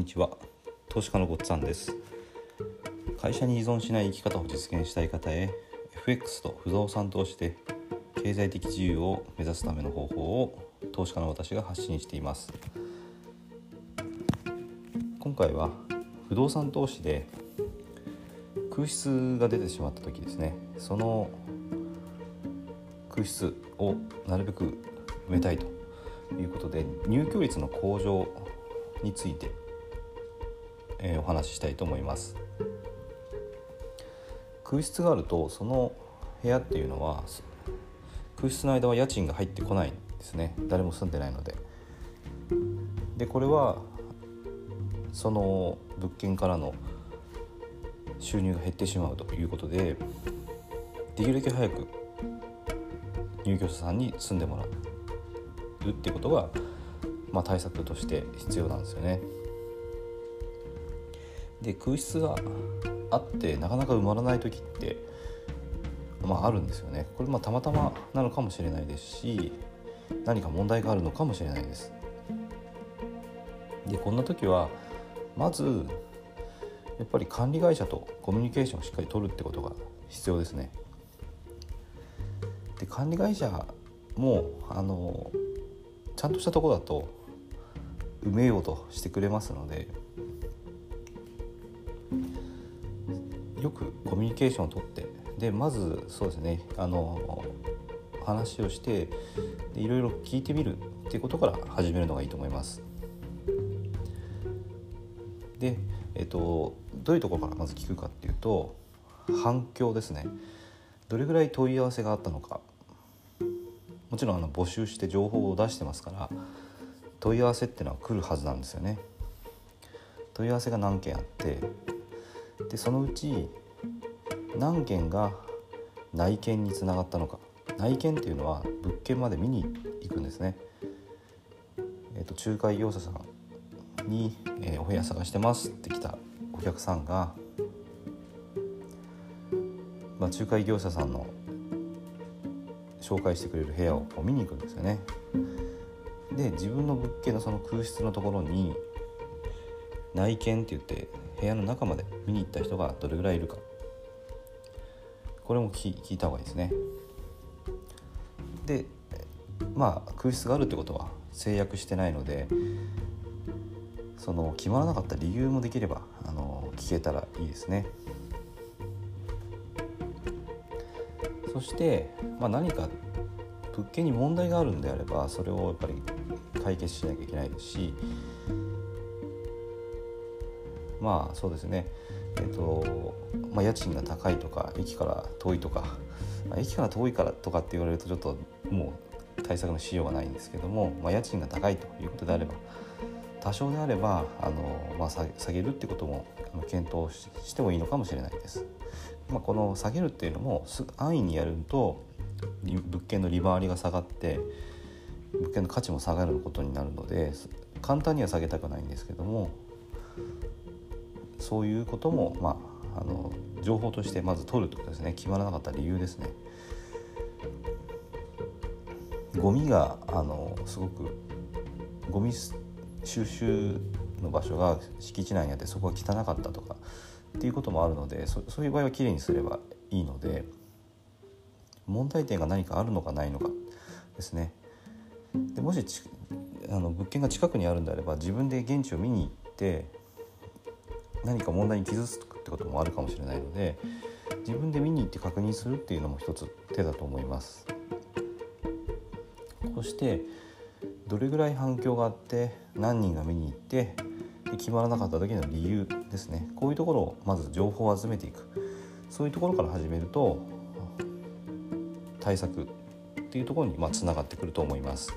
にちは。投資家のごっつぁんです。会社に依存しない生き方を実現したい方へ FX と不動産投資で経済的自由を目指すための方法を投資家の私が発信しています。今回は不動産投資で空室が出てしまった時ですね。その空室をなるべく埋めたいということで入居率の向上について、え、お話ししたいと思います。空室があるとその部屋っていうのは空室の間は家賃が入ってこないんですね。誰も住んでないので。でこれはその物件からの収入が減ってしまうということでできるだけ早く入居者さんに住んでもらうっていうことがまあ、対策として必要なんですよね。で空室があってなかなか埋まらない時って、まあ、あるんですよね。これまあたまたまなのかもしれないですし何か問題があるのかもしれないです。でこんな時はまずやっぱり管理会社とコミュニケーションをしっかり取るってことが必要ですね。で管理会社もあのちゃんとしたとこだと埋めようとしてくれますのでよくコミュニケーションをとってでまずそうですねあの話をしてでいろいろ聞いてみるっていうことから始めるのがいいと思います。で、えっと、どういうところからまず聞くかっていうと反響ですねどれぐらい問い合わせがあったのかもちろんあの募集して情報を出してますから問い合わせっていうのは来るはずなんですよね。問い合わせが何件あってでそのうち何件が内見につながったのか内見っていうのは物件まで見に行くんですね。えーと、仲介業者さんに、えー、お部屋探してますって来たお客さんが、まあ、仲介業者さんの紹介してくれる部屋を見に行くんですよね。で自分の物件のその空室のところに内見って言って部屋の中まで見に行った人がどれぐらいいるかこれも聞いた方がいいですね。でまあ空室があるってことは制約してないのでその決まらなかった理由もできればあの聞けたらいいですね。そして、まあ、何か物件に問題があるんであればそれをやっぱり解決しなきゃいけないですしまあそうですね。えっ、と、まあ、家賃が高いとか駅から遠いとか、まあ、駅から遠いからとかって言われるとちょっともう対策のしようがないんですけども、まあ、家賃が高いということであれば多少であればあの、まあ、下げるってことも検討してもいいのかもしれないです。まあ、この下げるっていうのも安易にやると物件の利回りが下がって物件の価値も下がることになるので簡単には下げたくないんですけどもそういうことも、まあ、あの情報としてまず取るということですね決まらなかった理由ですね。ゴミがあのすごくゴミ収集の場所が敷地内にあってそこが汚かったとかっていうこともあるのでそういう場合はきれいにすればいいので問題点が何かあるのかないのかですねでもしあの物件が近くにあるんであれば自分で現地を見に行って何か問題に傷つくってこともあるかもしれないので自分で見に行って確認するっていうのも一つ手だと思います。そしてどれぐらい反響があって何人が見に行って決まらなかった時の理由ですねこういうところをまず情報を集めていくそういうところから始めると対策っていうところにまあつながってくると思います。